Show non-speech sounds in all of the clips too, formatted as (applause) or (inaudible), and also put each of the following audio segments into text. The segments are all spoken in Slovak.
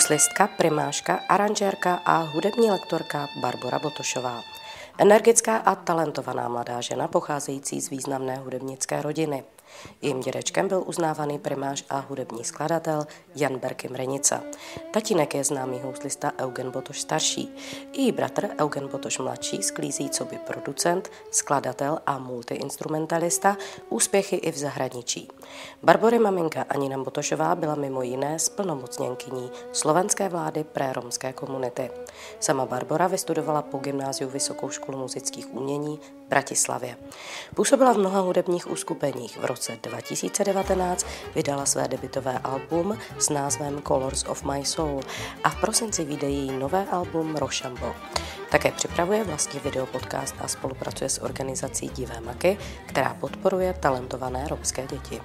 houslistka, primáška, aranžérka a hudební lektorka Barbara Botošová. Energická a talentovaná mladá žena pocházející z významné hudebnické rodiny. Jím dědečkem byl uznávaný primář a hudební skladatel Jan Berky Mrenica. Tatínek je známý houslista Eugen Botoš starší. Její bratr Eugen Botoš mladší sklízí co by producent, skladatel a multiinstrumentalista úspěchy i v zahraničí. Barbory maminka Anina Botošová byla mimo jiné splnomocněnkyní slovenské vlády pré romské komunity. Sama Barbora vystudovala po gymnáziu Vysokou školu muzických umění v Bratislavě. Působila v mnoha hudebních uskupeních. V roce 2019 vydala své debitové album s názvem Colors of My Soul a v prosinci vyjde její nové album Rochambeau. Také připravuje vlastní videopodcast a spolupracuje s organizací Divé maky, která podporuje talentované romské děti.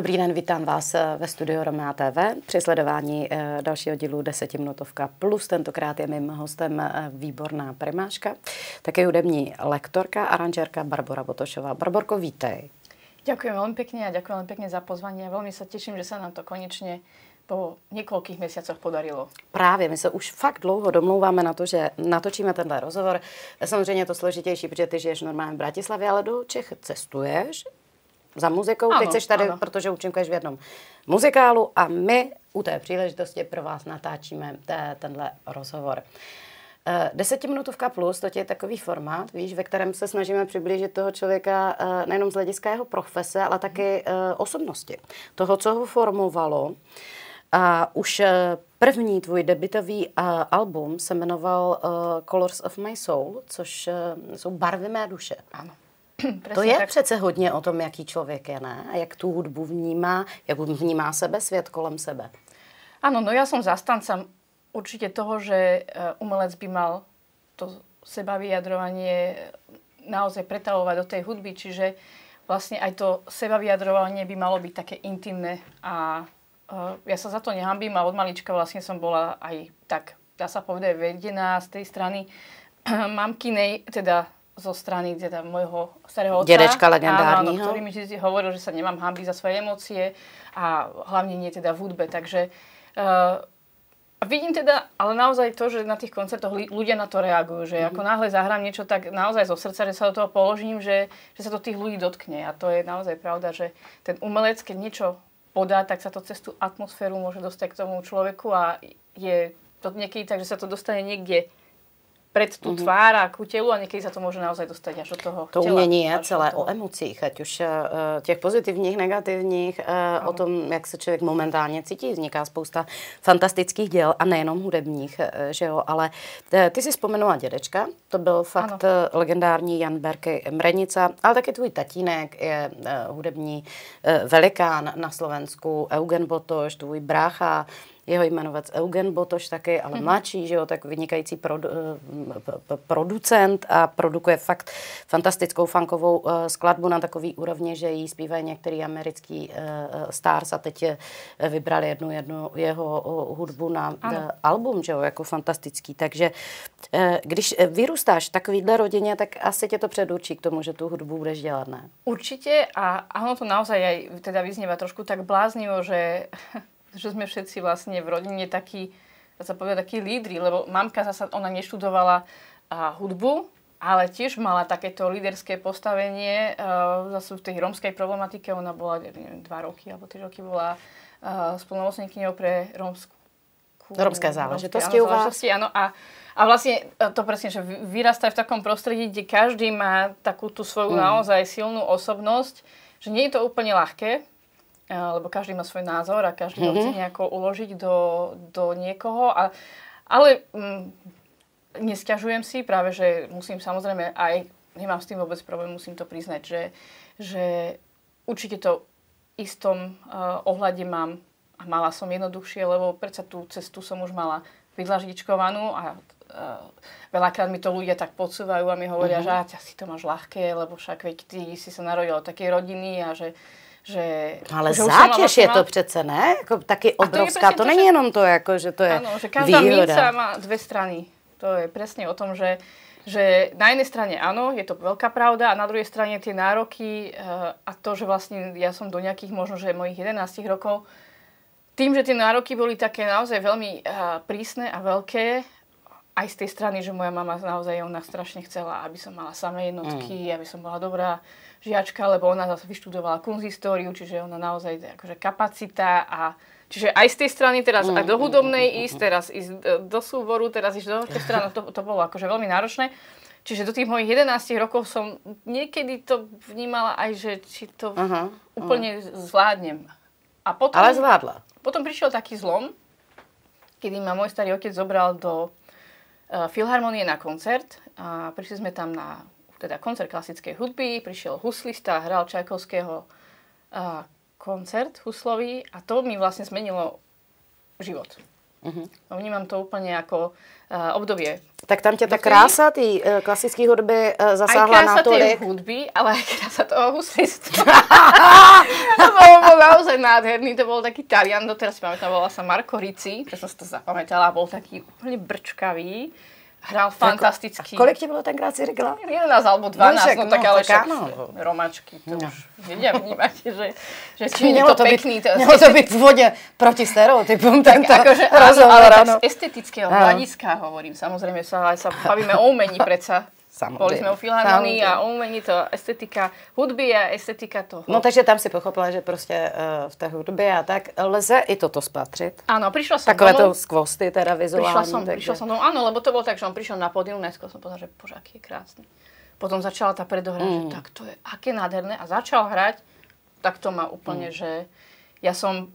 Dobrý den, vítám vás eh, ve studiu Romea TV při sledování eh, dalšího dílu Desetiminutovka plus. Tentokrát je mým hostem eh, výborná primáška, také hudební lektorka, aranžérka Barbara Botošová. Barborko, vítej. Ďakujem veľmi pekne a ďakujem veľmi pekne za pozvanie. Veľmi sa teším, že sa nám to konečne po niekoľkých mesiacoch podarilo. Právě, my se už fakt dlouho domlouváme na to, že natočíme tenhle rozhovor. Samozřejmě je to složitější, protože ty žiješ normálně v Bratislavě, ale do Čech cestuješ za muzikou. Ano, Teď jsi tady, ano. protože účinkuješ v jednom muzikálu a my u té příležitosti pro vás natáčíme té, tenhle rozhovor. Eh, desetiminutovka plus, to je takový formát, víš, ve kterém se snažíme přiblížit toho člověka eh, nejenom z hlediska jeho profese, ale taky eh, osobnosti. Toho, co ho formovalo. A už první tvůj debitový album se jmenoval Colors of My Soul, což jsou barvy mé duše. Ano. To je tak. přece hodně o tom, jaký člověk je, ne? A jak tu hudbu vnímá, jak vnímá sebe, svět kolem sebe. Áno, no ja som zastanca určite toho, že e, umelec by mal to seba vyjadrovanie naozaj pretavovať do tej hudby, čiže vlastne aj to seba vyjadrovanie by malo byť také intimné a uh, ja sa za to nehambím a od malička vlastne som bola aj tak, dá sa povedať, vedená z tej strany (clears throat) mamkinej, teda zo strany teda môjho starého otca. Dedečka legendárneho. Áno, ktorý mi vždy hovoril, že sa nemám hambiť za svoje emócie a hlavne nie teda v hudbe. Takže uh, vidím teda, ale naozaj to, že na tých koncertoch ľudia na to reagujú, že mm-hmm. ako náhle zahrám niečo tak naozaj zo srdca, že sa do toho položím, že, že sa to tých ľudí dotkne. A to je naozaj pravda, že ten umelec, keď niečo podá, tak sa to cez tú atmosféru môže dostať k tomu človeku a je to niekedy tak, že sa to dostane niekde pred tú mm-hmm. tvár a ku telu a niekedy sa to môže naozaj dostať až do toho To tela, umění je celé o emocích, ať už uh, těch pozitivních, negativních, uh, o tom, jak se člověk momentálně cítí. Vzniká spousta fantastických děl a nejenom hudebních, uh, že jo, ale ty si vzpomenula dědečka, to byl fakt ano. legendární Jan Berky Mrenica, ale taky tvůj tatínek je hudební velikán na Slovensku, Eugen Botoš, tvůj brácha, jeho jmenovec Eugen Botoš taky, ale mm-hmm. mladší, že jo, tak vynikající produ, eh, producent a produkuje fakt fantastickou funkovou uh, skladbu na takový úrovni, že jí zpívají některý americký uh, stars a teď vybrali jednu, jednu jeho hudbu na uh, album, že jo, jako fantastický. Takže když vyrůstáš v takovýhle rodině, tak asi tě to předurčí k tomu, že tu hudbu budeš dělat, ne? Určitě a ono to naozaj aj teda vyznieva trošku tak bláznivo, že (laughs) že sme všetci vlastne v rodine takí, dá sa povedať, takí lídri, lebo mamka zasa, ona neštudovala a, hudbu, ale tiež mala takéto líderské postavenie. Uh, zase v tej rómskej problematike ona bola neviem, dva roky alebo tri roky bola uh, spolnomocníkyňou pre rómsku Rómske záležitosti u vás. Áno, a, a vlastne to presne, že vyrastá v takom prostredí, kde každý má takú tú svoju mm. naozaj silnú osobnosť, že nie je to úplne ľahké, lebo každý má svoj názor a každý mm-hmm. ho chce nejako uložiť do, do niekoho. A, ale mm, nesťažujem si, práve že musím samozrejme aj, nemám s tým vôbec problém, musím to priznať, že, že určite to istom uh, ohľade mám a mala som jednoduchšie, lebo predsa tú cestu som už mala vydlažičkovanú a uh, veľakrát mi to ľudia tak podsúvajú a mi hovoria, mm-hmm. že si to máš ľahké, lebo však veď ty si sa narodil od takej rodiny a že že... Ale že zátěž je to přece, ne? Jako taky obrovská. To, to není jenom to, jako, že to je Áno, že každá výhoda. minca má dve strany. To je presne o tom, že, že na jednej strane áno, je to veľká pravda a na druhej strane tie nároky a to, že vlastne ja som do nejakých možno, že mojich 11 rokov tým, že tie nároky boli také naozaj veľmi prísne a veľké, aj z tej strany, že moja mama naozaj ona strašne chcela, aby som mala samé jednotky, mm. aby som bola dobrá žiačka, lebo ona zase vyštudovala kunzistóriu, čiže ona naozaj akože kapacita a Čiže aj z tej strany teraz, mm, aj do mm, hudobnej mm, mm, ísť, teraz ísť do súboru, teraz ísť do orchestra, no to, to bolo akože veľmi náročné. Čiže do tých mojich 11 rokov som niekedy to vnímala aj, že či to uh-huh, úplne uh-huh. zvládnem. A potom, Ale zvládla. Potom prišiel taký zlom, kedy ma môj starý otec zobral do uh, Filharmonie na koncert. A prišli sme tam na teda koncert klasickej hudby, prišiel huslista, hral Čajkovského uh, koncert huslový a to mi vlastne zmenilo život. Uh-huh. Vnímam to úplne ako uh, obdobie. Tak tam ťa tá krása tej uh, klasické hudby uh, zasáhla na to, Aj krása hudby, ale aj krása toho huslistva. (laughs) to bol, bol naozaj nádherný, to bol taký Talian, doteraz si pamätám, volal sa Marko Rici, to som si to zapamätala, bol taký úplne brčkavý hral fantasticky. A kolik ti bylo tenkrát, si řekla? 11 alebo 12, no, no, no tak ale však romačky, to no. už vedia vnímať, že, že či je to, to pekný. Byť, to, byť v vode proti stereotypom tak tento akože, rozhovor. Áno, ale tak z estetického hľadiska hovorím, samozrejme sa, sa bavíme o umení predsa. Samozrejme. Boli sme u Filharmonii a umení to estetika hudby a estetika toho. No takže tam si pochopila, že prostě uh, v té hudbě a tak lze i toto spatřit. Áno, prišla som Takové domov. to skvosty teda vizuálne. Prišla som, takže... prišla som domov, áno, lebo to bolo tak, že on prišiel na pódium, najskôr som povedala, že bože, aký je krásny. Potom začala tá predohra, mm. že tak to je aké nádherné a začal hrať, tak to ma úplne, mm. že ja som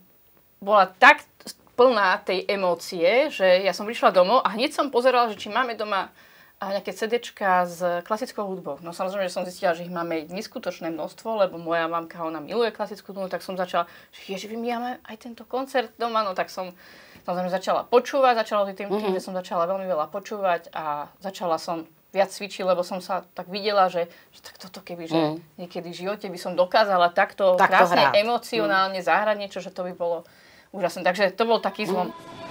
bola tak plná tej emócie, že ja som prišla domov a hneď som pozerala, že či máme doma a nejaké CDčka s klasickou hudbou. No samozrejme, že som zistila, že ich máme neskutočné množstvo, lebo moja mamka, ona miluje klasickú hudbu, tak som začala, že ježi, my máme aj tento koncert doma, no tak som samozrejme začala počúvať, začala tým, tým, mm-hmm. že som začala veľmi veľa počúvať a začala som viac cvičiť, lebo som sa tak videla, že, že tak toto keby, že mm. niekedy v živote by som dokázala takto, takto krásne, hrať. emocionálne mm. zahrať niečo, že to by bolo úžasné. Takže to bol taký zlom. Mm.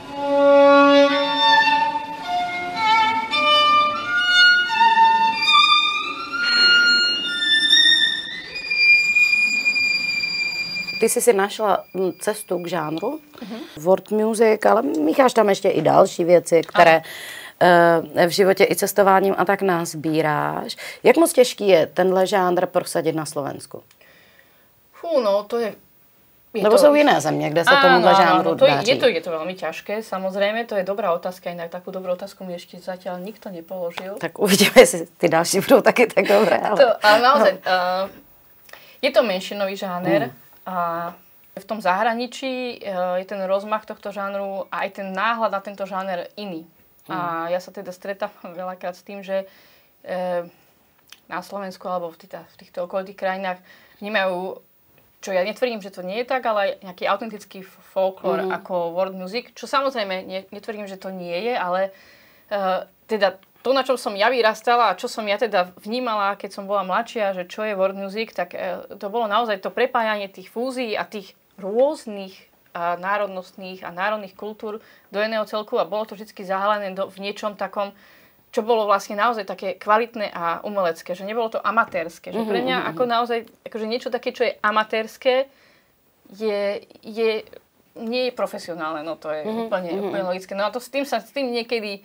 Ty jsi si našla hm, cestu k žánru, uh-huh. world music, ale mícháš tam ještě i další věci, které uh, v životě i cestováním a tak nás sbíráš. Jak moc těžký je tenhle žánr prosadit na Slovensku? Fú, no to je je Lebo to... sú iné země, kde sa tomuhle žánru to je, je, to, je to veľmi ťažké, samozrejme, to je dobrá otázka, inak takú dobrú otázku mi ešte zatiaľ nikto nepoložil. Tak uvidíme, jestli ty další budú také tak dobré. (laughs) Ale... To, ale naozaj, no. uh, je to menšinový žáner, mm. A v tom zahraničí e, je ten rozmach tohto žánru a aj ten náhľad na tento žáner iný. A mm. ja sa teda stretávam (laughs) veľakrát s tým, že e, na Slovensku alebo v, týta, v týchto okolitých krajinách vnímajú, čo ja netvrdím, že to nie je tak, ale nejaký autentický folklór mm. ako world music, čo samozrejme netvrdím, že to nie je, ale uh, teda to, na čom som ja vyrastala a čo som ja teda vnímala, keď som bola mladšia, že čo je world music, tak e, to bolo naozaj to prepájanie tých fúzií a tých rôznych a národnostných a národných kultúr do jedného celku a bolo to vždy zahalené do, v niečom takom, čo bolo vlastne naozaj také kvalitné a umelecké, že nebolo to amatérske. Že pre mňa mhm, ako mhm. naozaj akože niečo také, čo je amatérske, je, je, nie je profesionálne, no to je mm-hmm. úplne, úplne logické. No a to s tým sa s tým niekedy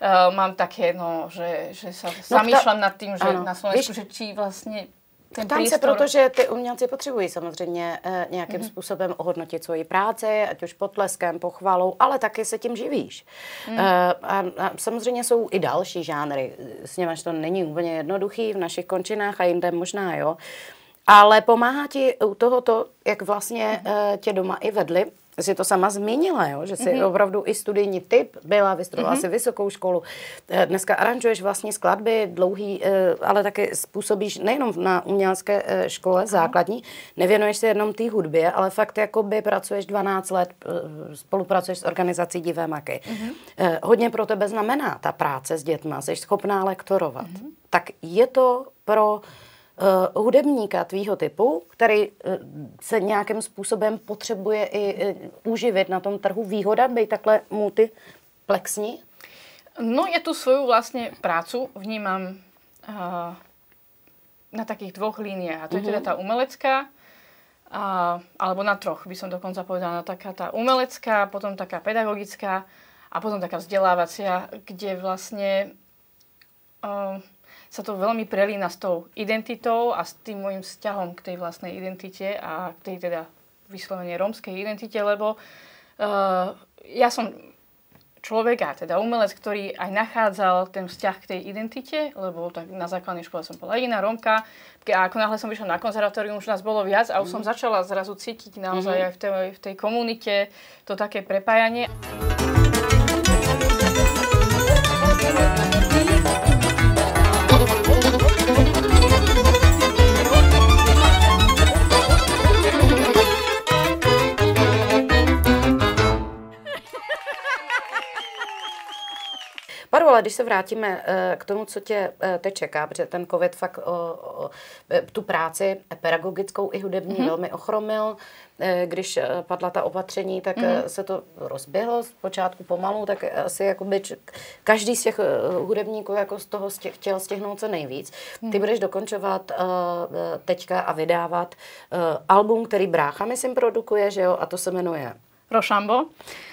uh, mám také, no, že, že sa no zamýšľam nad tým, že ano. na Slovensku, Víš, že či vlastně ten Ptám priestor... se, protože ty umělci potřebují samozřejmě eh, nějakým mm-hmm. způsobem ohodnotit svoji práci, ať už potleskem, pochvalou, ale taky se tím živíš. Mm. Eh, a, a samozřejmě jsou i další žánry, s němaž to není úplně jednoduchý v našich končinách a jinde možná, jo. Ale pomáhá ti u tohoto, jak vlastně mm-hmm. tě doma i vedli, jsi to sama zmínila, jo? že jsi mm-hmm. opravdu i studijní typ byla, vystudovala mm-hmm. si vysokou školu. Eh, dneska aranžuješ vlastně skladby dlouhý, eh, ale taky způsobíš nejenom na umělecké eh, škole základní, nevěnuješ se jenom té hudbě, ale fakt jakoby pracuješ 12 let, spolupracuješ s organizací Divé maky. Mm-hmm. Hodně pro tebe znamená ta práce s dětma, jsi schopná lektorovat. Mm-hmm. Tak je to pro hudebníka tvýho typu, který uh, se nějakým způsobem potřebuje i uh, uživit na tom trhu výhoda, být takhle multiplexní? No ja tú svoju vlastne prácu vnímam uh, na takých dvoch líniách. A to uh-huh. je teda mhm. tá umelecká, a, alebo na troch by som dokonca povedala. Taká tá umelecká, potom taká pedagogická a potom taká vzdelávacia, kde vlastne uh, sa to veľmi prelína s tou identitou a s tým môjim vzťahom k tej vlastnej identite a k tej teda vyslovene rómskej identite, lebo uh, ja som človek a teda umelec, ktorý aj nachádzal ten vzťah k tej identite, lebo tak na základnej škole som bola jediná Rómka a ako náhle som vyšla na konzervatórium, už nás bolo viac a už mm. som začala zrazu cítiť naozaj mm-hmm. aj v tej, v tej komunite to také prepájanie. Ale když se vrátíme eh, k tomu, co tě eh, teď čeká, protože ten covid fakt eh, tu práci pedagogickou i hudební mm-hmm. velmi ochromil, když padla ta opatření, tak mm-hmm. se to rozběhlo zpočátku pomalu, tak asi jakoby každý z těch hudebníků jako z toho stě, chtěl stihnout co nejvíc. Ty budeš dokončovat teďka a vydávat album, který brácha, myslím, produkuje, že jo, a to se jmenuje Rošambo.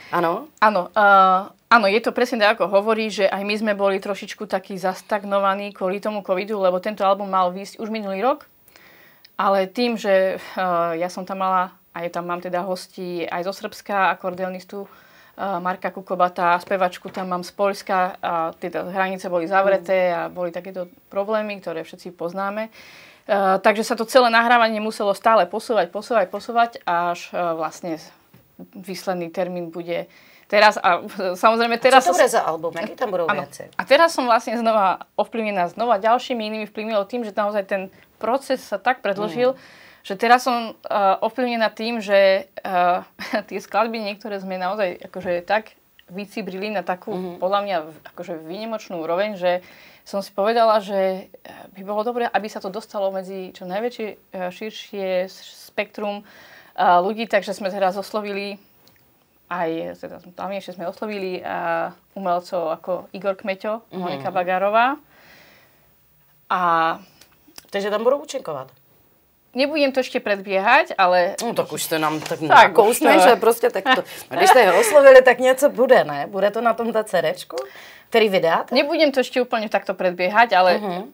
Áno? Áno. Uh, áno, je to presne tak, ako hovorí, že aj my sme boli trošičku takí zastagnovaní kvôli tomu covidu, lebo tento album mal výsť už minulý rok. Ale tým, že uh, ja som tam mala, aj tam mám teda hosti aj zo Srbska, akordeonistu uh, Marka Kukobata, spevačku tam mám z Polska a teda hranice boli zavreté a boli takéto problémy, ktoré všetci poznáme. Uh, takže sa to celé nahrávanie muselo stále posúvať, posúvať, posúvať, až vlastne výsledný termín bude teraz. A samozrejme teraz... A čo to bude za album? Aký tam budú viacej? A teraz som vlastne znova ovplyvnená znova ďalšími inými vplyvmi, tým, že naozaj ten proces sa tak predložil, mm. že teraz som uh, ovplyvnená tým, že uh, (laughs) tie skladby niektoré sme naozaj akože tak vycibrili na takú, mm-hmm. podľa mňa, akože výnimočnú úroveň, že som si povedala, že by bolo dobré, aby sa to dostalo medzi čo najväčšie, širšie spektrum ľudí, takže sme teraz oslovili aj, teda dávnejšie sme oslovili uh, umelcov ako Igor Kmeťo, mm. Monika Bagarová. A... Takže tam budú účinkovat. Nebudem to ešte predbiehať, ale... No tak už ste nám tak, tak nakousli, že prostě tak to... (laughs) Když ste ho oslovili, tak něco bude, ne? Bude to na tom ta CDčku, který vydáte? Nebudem to ešte úplne takto predbiehať, ale... Uh-huh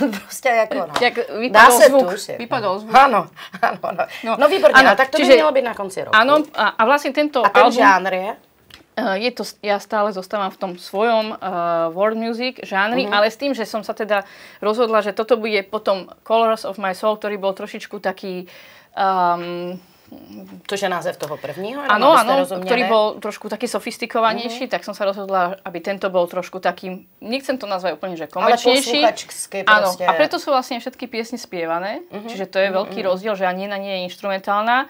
(laughs) prostě jako, no. Jak vypadol zvuk. Tušit, vypadol no. zvuk. Ano, ano, ano. No, no výborně, ano, tak to čiže, by mělo být na konci roku. Áno, a, a vlastne tento a ten album... žánr je? Uh, je to, ja stále zostávam v tom svojom uh, world music žánri, uh-huh. ale s tým, že som sa teda rozhodla, že toto bude potom Colors of my soul, ktorý bol trošičku taký um, Což je název toho prvního? Áno, áno, ktorý bol trošku taký sofistikovanejší, mm-hmm. tak som sa rozhodla, aby tento bol trošku taký, nechcem to nazvať úplne, že komerčnejší. Ale Áno, a preto sú vlastne všetky piesne spievané, mm-hmm. čiže to je veľký mm-hmm. rozdiel, že ani na nie je instrumentálna.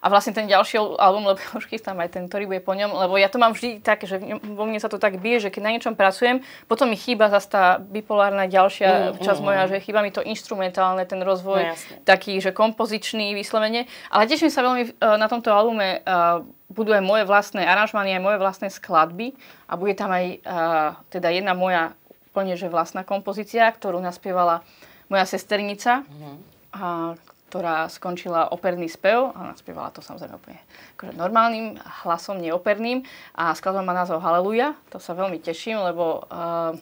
A vlastne ten ďalší album, lebo už chystám aj ten, ktorý bude po ňom, lebo ja to mám vždy tak, že vo mne sa to tak bije, že keď na niečom pracujem, potom mi chýba zase tá bipolárna ďalšia mm, časť mm, moja, mm. že chýba mi to instrumentálne, ten rozvoj no, taký, že kompozičný vyslovene. Ale teším sa veľmi e, na tomto albume uh, budú aj moje vlastné aranžmány, aj moje vlastné skladby a bude tam aj uh, teda jedna moja úplne že vlastná kompozícia, ktorú naspievala moja sesternica, mm-hmm. a, ktorá skončila operný spev a naspievala to samozrejme úplne akože normálnym hlasom, neoperným a skladba má názov Haleluja. To sa veľmi teším, lebo uh,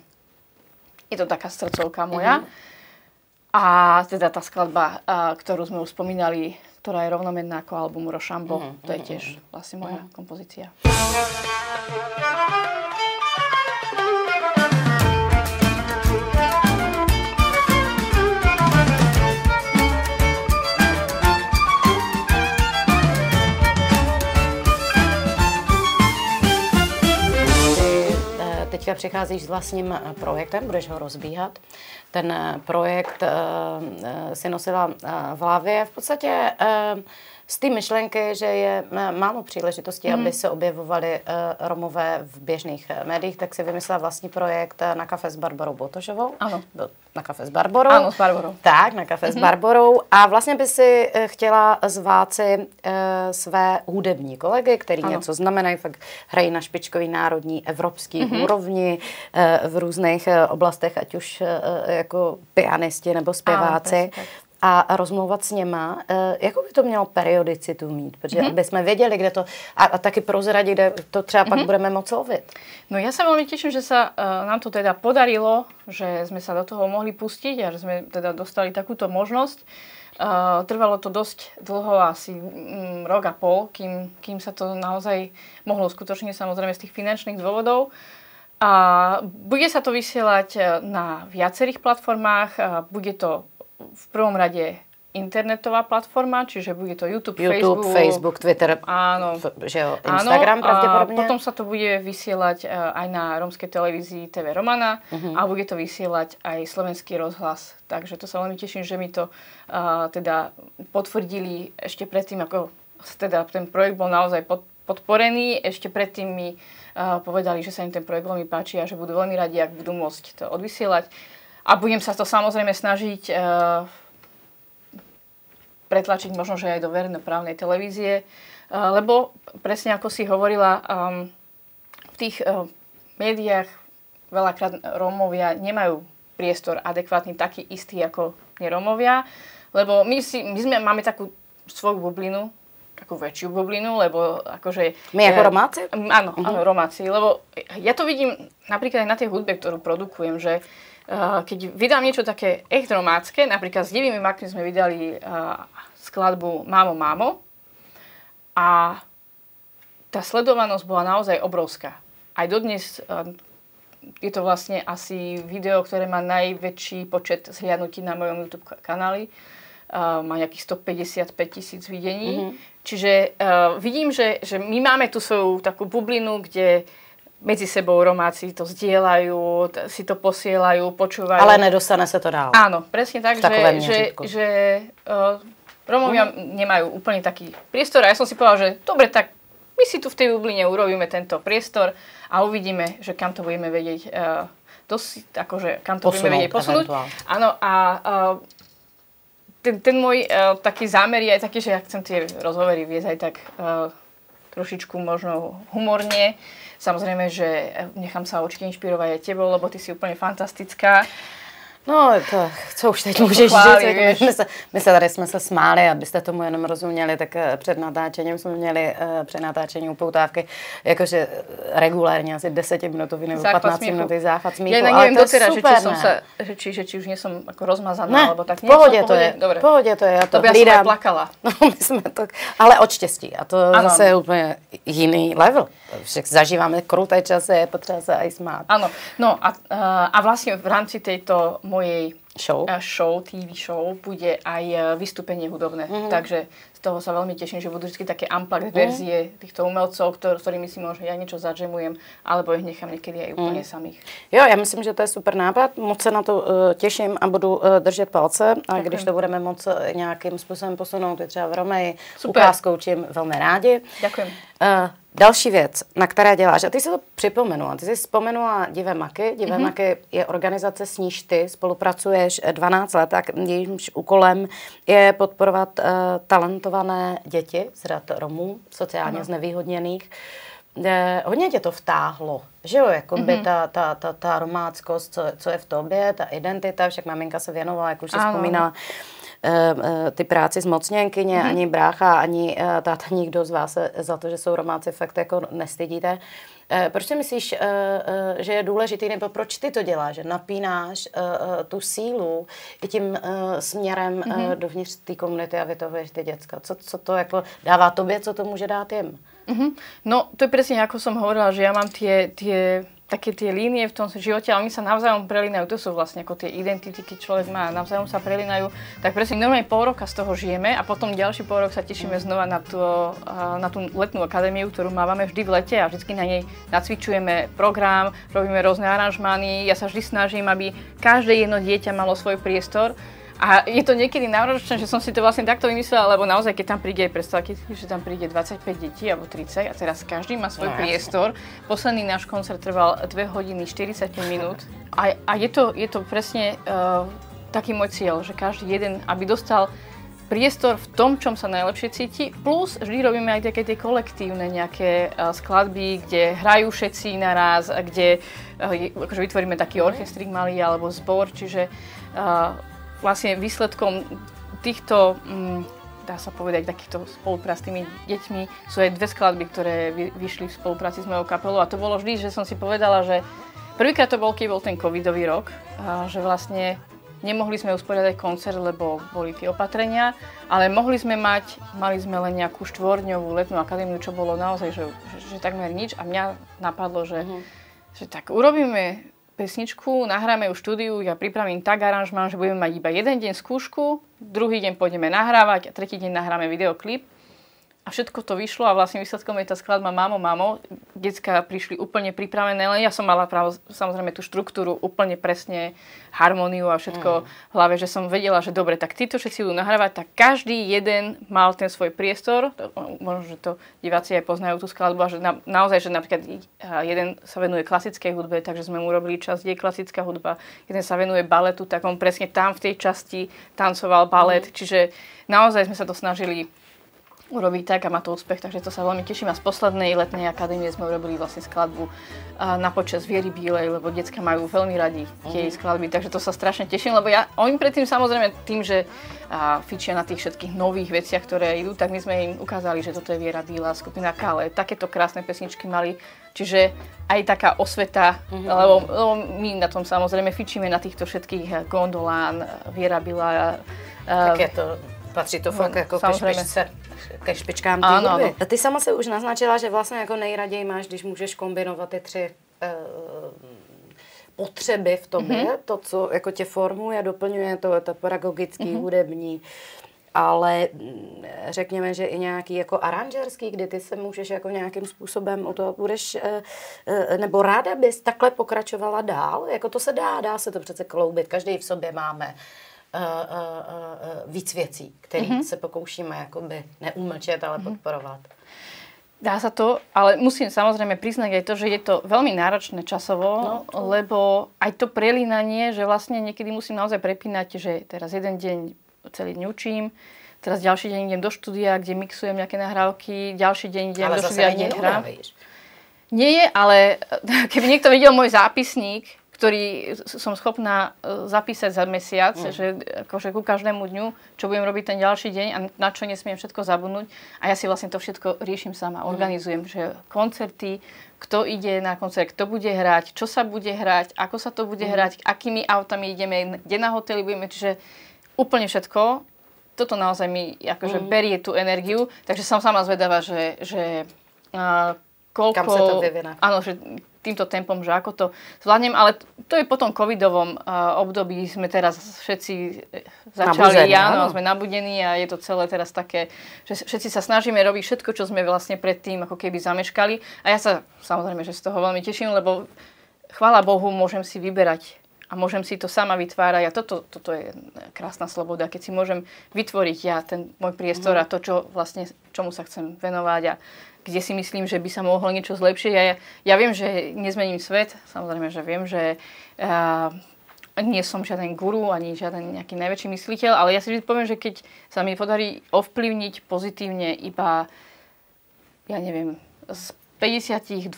je to taká srdcovka moja. Mm-hmm. A teda tá skladba, uh, ktorú sme už spomínali, ktorá je rovnomenná ako album Rošambo, mm-hmm. to je tiež vlastne moja mm-hmm. kompozícia. Teďka přicházíš s vlastním eh, projektem, budeš ho rozbíhat, ten projekt si nosila v hlavě. V podstatě z té myšlenky, že je málo příležitostí, mm. aby se objevovaly Romové v běžných médiích, tak si vymyslela vlastní projekt na kafe s Barbarou Botošovou. Ano. Na kafe s Barbarou. Ano, s Barbarou. Tak, na kafe mm-hmm. s mhm. Barbarou. A vlastně by si chtěla zvát si své hudební kolegy, který ano. něco znamenají, fakt hrají na špičkový národní, evropský mm-hmm. úrovni v různých oblastech, ať už jako pianisti nebo zpěváci. Ano, a rozmluvat s něma, jakou by to mělo periodicitu mít, protože mm-hmm. aby jsme věděli, kde to, a, a taky prozradit, kde to třeba mm-hmm. pak budeme moc lovit. No ja sa veľmi teším, že sa uh, nám to teda podarilo, že sme sa do toho mohli pustiť a že sme teda dostali takúto možnosť. Uh, trvalo to dosť dlho, asi um, rok a pol, kým, kým sa to naozaj mohlo skutočne samozrejme z tých finančných dôvodov. A bude sa to vysielať na viacerých platformách, bude to v prvom rade internetová platforma, čiže bude to YouTube, YouTube Facebook, Facebook Twitter, áno, že Instagram áno, pravdepodobne. A potom sa to bude vysielať e, aj na rómskej televízii TV Romana uh-huh. a bude to vysielať aj slovenský rozhlas. Takže to sa veľmi teším, že mi to uh, teda potvrdili ešte predtým, ako teda ten projekt bol naozaj pod, podporený. Ešte predtým mi uh, povedali, že sa im ten projekt veľmi páči a že budú veľmi radi, ak budú môcť to odvysielať. A budem sa to samozrejme snažiť uh, pretlačiť možno, že aj do verejnoprávnej televízie, uh, lebo presne ako si hovorila, um, v tých uh, médiách veľakrát Rómovia nemajú priestor adekvátny taký istý ako nerómovia, lebo my, si, my sme, máme takú svoju bublinu, takú väčšiu bublinu, lebo akože... My ako Romáci? Áno, uh-huh. áno, Romáci, lebo ja to vidím napríklad aj na tej hudbe, ktorú produkujem, že keď vydám niečo také echt romácké, napríklad s divými makmi sme vydali uh, skladbu Mámo, mámo a tá sledovanosť bola naozaj obrovská. Aj dodnes uh, je to vlastne asi video, ktoré má najväčší počet zhliadnutí na mojom YouTube kanáli. Uh, má nejakých 155 tisíc videní. Mm-hmm. Čiže uh, vidím, že, že my máme tu svoju takú bublinu, kde medzi sebou Romáci to zdieľajú, si to posielajú, počúvajú. Ale nedostane sa to dál. Áno, presne tak, že, že, že uh, Romovia mm. nemajú úplne taký priestor a ja som si povedal, že dobre, tak my si tu v tej bubline urobíme tento priestor a uvidíme, že kam to budeme vedieť uh, dosť, akože kam to posunúť, budeme vedieť posunúť. Áno a uh, ten, ten môj uh, taký zámer je aj taký, že ja chcem tie rozhovory viesť aj tak uh, trošičku možno humorne. Samozrejme, že nechám sa určite inšpirovať aj tebou, lebo ty si úplne fantastická. No, to, co už teď můžeš říct, my, se, my se tady jsme se smáli, abyste tomu jenom rozuměli, tak eh, před natáčením jsme měli uh, před natáčením upoutávky, jakože regulárně asi 10 minutový nebo 15 minutový záchvat smíchu. Ja neviem doteraz, že či som sa, že či, že či už nie som ako rozmazaná, ne, alebo tak nie. Pohodě to je, Dobre. pohodě to je. Ja to, to by hlídám. som aj plakala. (laughs) No, my jsme to, ale od štěstí. A to ano. zase je úplně jiný level. Však zažíváme kruté časy, je potřeba sa aj smát. Áno, no a, a vlastne v rámci tejto mojej show. show, TV show, bude aj e, vystúpenie hudobné. Mm-hmm. Takže z toho sa veľmi teším, že budú vždy také unplugged mm-hmm. verzie týchto umelcov, ktor- ktorými si možno ja niečo zadžemujem, alebo ich nechám niekedy aj úplne mm. samých. Jo, já myslím, že to je super nápad. Moc se na to uh, těším a budu uh, držet palce. A Ďakujem. když to budeme moc nějakým způsobem posunout, třeba v Romeji, ukázkou, čím velmi rádi. Ďakujem. Uh, Další věc, na které děláš, a ty si to připomenula, ty jsi vzpomenula Divé Maky. Divé mm-hmm. Maky je organizace, s níž ty spolupracuješ 12 let, tak jejímž úkolem je podporovat uh, talentované děti z řad Romů, sociálně mm-hmm. znevýhodněných. Eh, hodně tě to vtáhlo, že jo, jako by mm-hmm. ta, ta, ta, ta romáckost, co, co je v tobě, ta identita, však maminka se věnovala, jak už si vzpomínala, Eh, eh, ty práci zmocněnkyně, mm-hmm. ani brácha, ani eh, táta, (laughs) nikdo z vás za to, že jsou Romáci, fakt jako nestydíte. Proč si myslíš, že je důležitý, nebo proč ty to děláš, že napínáš tu sílu i tím směrem mm-hmm. dovnitř té komunity a vytovuješ ty děcka? Co, co to jako dává tobě, co to může dát jim? Mm-hmm. No, to je presne ako som hovorila, že ja mám tie, tie také tie línie v tom živote, ale oni sa navzájom prelínajú, to sú vlastne ako tie identity, keď človek má, navzájom sa prelínajú, tak presne normálne pol roka z toho žijeme a potom ďalší pol rok sa tešíme znova na, to, na tú letnú akadémiu, ktorú máme vždy v lete a vždy na nej nacvičujeme program, robíme rôzne aranžmány, ja sa vždy snažím, aby každé jedno dieťa malo svoj priestor a je to niekedy náročné, že som si to vlastne takto vymyslela, lebo naozaj, keď tam príde, predstavte že tam príde 25 detí alebo 30 a teraz každý má svoj no, priestor. Posledný náš koncert trval 2 hodiny 45 minút. A, a je, to, je to presne uh, taký môj cieľ, že každý jeden, aby dostal priestor v tom, čom sa najlepšie cíti, plus vždy robíme aj také tie kolektívne nejaké uh, skladby, kde hrajú všetci naraz, kde uh, akože vytvoríme taký orchestrik malý alebo zbor, čiže uh, vlastne výsledkom týchto, mm, dá sa povedať, takýchto spoluprác s tými deťmi sú aj dve skladby, ktoré vyšli v spolupráci s mojou kapelou a to bolo vždy, že som si povedala, že prvýkrát to bol, keď bol ten covidový rok, že vlastne nemohli sme usporiadať koncert, lebo boli tie opatrenia, ale mohli sme mať, mali sme len nejakú štvorňovú letnú akadémiu, čo bolo naozaj, že, že, že takmer nič a mňa napadlo, že, mm. že tak urobíme pesničku, nahráme ju štúdiu, ja pripravím tak aranžmán, že budeme mať iba jeden deň skúšku, druhý deň pôjdeme nahrávať a tretí deň nahráme videoklip a všetko to vyšlo a vlastne výsledkom je tá skladba Mamo, mamo. Decka prišli úplne pripravené, len ja som mala právo, samozrejme tú štruktúru úplne presne, harmóniu a všetko mm. v hlave, že som vedela, že dobre, tak títo všetci budú nahrávať, tak každý jeden mal ten svoj priestor. Možno, že to diváci aj poznajú tú skladbu a že na, naozaj, že napríklad jeden sa venuje klasickej hudbe, takže sme mu urobili časť, je klasická hudba, jeden sa venuje baletu, tak on presne tam v tej časti tancoval balet, mm. čiže naozaj sme sa to snažili urobiť tak a má to úspech, takže to sa veľmi teším. A z poslednej letnej akadémie sme urobili vlastne skladbu na počas Viery Bílej, lebo decka majú veľmi radi tie jej mhm. skladby, takže to sa strašne teším, lebo ja, oni predtým samozrejme tým, že fičia na tých všetkých nových veciach, ktoré idú, tak my sme im ukázali, že toto je Viera Bíla, skupina Kale, takéto krásne pesničky mali, čiže aj taká osveta, mm-hmm. lebo, lebo my na tom samozrejme fičíme na týchto všetkých eh, Gondolán, Viera Bíla. Tak je to Patří to fakt no, jako ke špičce, ke špičkám té ano. Ano. Ty sama se už naznačila, že vlastně jako nejraději máš, když můžeš kombinovat ty tři uh, potřeby v tobě, mm-hmm. to, co jako tě formuje, doplňuje to, to pedagogický, mm-hmm. hudební, ale mm, řekněme, že i nějaký jako aranžerský, kdy ty se můžeš jako nějakým způsobem o to budeš, eh, eh, nebo ráda bys takhle pokračovala dál, jako to se dá, dá se to přece kloubit, každý v sobě máme uh, uh, uh, víc věcí, které mm-hmm. se pokoušíme jakoby neumlčet, ale mm-hmm. podporovat. Dá sa to, ale musím samozrejme priznať aj to, že je to veľmi náročné časovo, no, to... lebo aj to prelínanie, že vlastne niekedy musím naozaj prepínať, že teraz jeden deň celý deň učím, teraz ďalší deň idem do štúdia, kde mixujem nejaké nahrávky, ďalší deň idem ale do štúdia, kde hrám. Nie je, ale (laughs) keby niekto videl môj zápisník, ktorý som schopná e, zapísať za mesiac, mm. že akože ku každému dňu, čo budem robiť ten ďalší deň a na čo nesmiem všetko zabudnúť. A ja si vlastne to všetko riešim sama, mm. organizujem, že koncerty, kto ide na koncert, kto bude hrať, čo sa bude hrať, ako sa to bude mm. hrať, akými autami ideme, kde na hoteli budeme, čiže úplne všetko. Toto naozaj mi akože mm. berie tú energiu, takže som sama zvedavá, že, že uh, koľko... Kam sa to vyvinie. Áno, že týmto tempom, že ako to zvládnem, ale to je po tom covidovom uh, období, sme teraz všetci e, začali, nabudení, áno, áno, sme nabudení a je to celé teraz také, že všetci sa snažíme robiť všetko, čo sme vlastne predtým ako keby zameškali a ja sa samozrejme, že z toho veľmi teším, lebo chvála Bohu, môžem si vyberať a môžem si to sama vytvárať a toto, toto je krásna sloboda, keď si môžem vytvoriť ja ten môj priestor mm. a to, čo vlastne, čomu sa chcem venovať a kde si myslím, že by sa mohlo niečo zlepšiť. Ja, ja viem, že nezmením svet, samozrejme, že viem, že uh, nie som žiaden guru, ani žiaden nejaký najväčší mysliteľ, ale ja si vždy poviem, že keď sa mi podarí ovplyvniť pozitívne iba, ja neviem, z 52,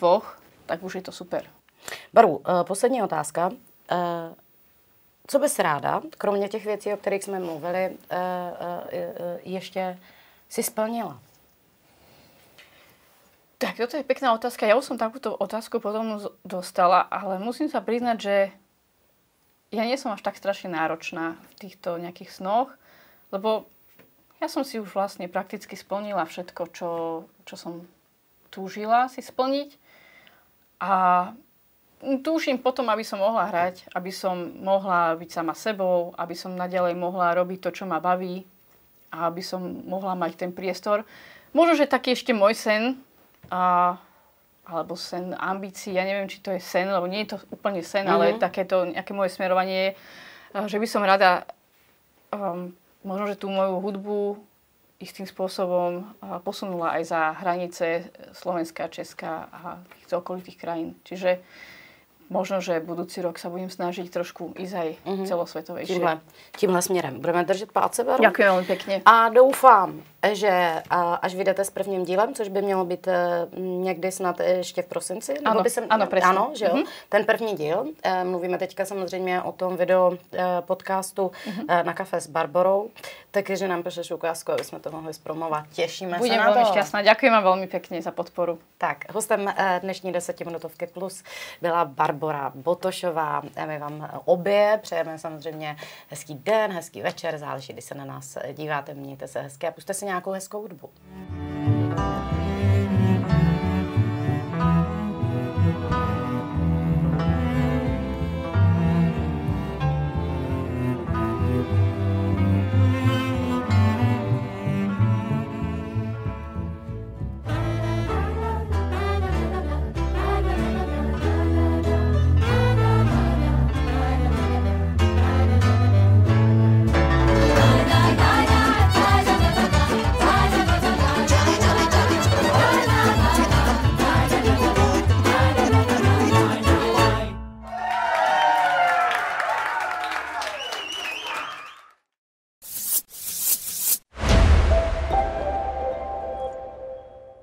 tak už je to super. Baru, uh, poslední otázka. Uh, co bys ráda, kromě těch věcí, o kterých jsme mluvili, ještě si splnila? Tak toto je pekná otázka. Ja už som takúto otázku potom dostala, ale musím sa priznať, že ja nie som až tak strašne náročná v týchto nejakých snoch, lebo ja som si už vlastne prakticky splnila všetko, čo, čo som túžila si splniť. A túšim potom, aby som mohla hrať, aby som mohla byť sama sebou, aby som naďalej mohla robiť to, čo ma baví a aby som mohla mať ten priestor. Možno, že taký ešte môj sen, a, alebo sen ambícií, ja neviem, či to je sen, lebo nie je to úplne sen, mm-hmm. ale mhm. takéto nejaké moje smerovanie je, že by som rada um, možno, že tú moju hudbu istým spôsobom posunula aj za hranice Slovenska, Česka a tých okolitých krajín. Čiže možno, že budúci rok sa budem snažiť trošku ísť aj mm-hmm. celosvetovejšie. Tímhle, tímhle směrem. Budeme držet palce, Veru. Děkuji velmi pěkně. A doufám, že až vyjdete s prvním dílem, což by mělo být e, někdy snad ještě v prosinci. Nebo ano, by jsem, ano, presne. Ano, že jo? Mm-hmm. Ten první díl. E, mluvíme teďka samozřejmě o tom video e, podcastu mm-hmm. na kafe s Barborou. Takže nám pošleš ukázku, aby jsme to mohli zpromovat. Těšíme Budem se na to. Budem šťastná. Ďakujem vám veľmi pekne za podporu. Tak, hostem dnešní desetiminutovky plus byla Barbora Botošová. My vám obě přejeme samozřejmě hezký den, hezký večer, záleží, kdy se na nás díváte, mějte se hezky a puste si nějakou hezkou hudbu.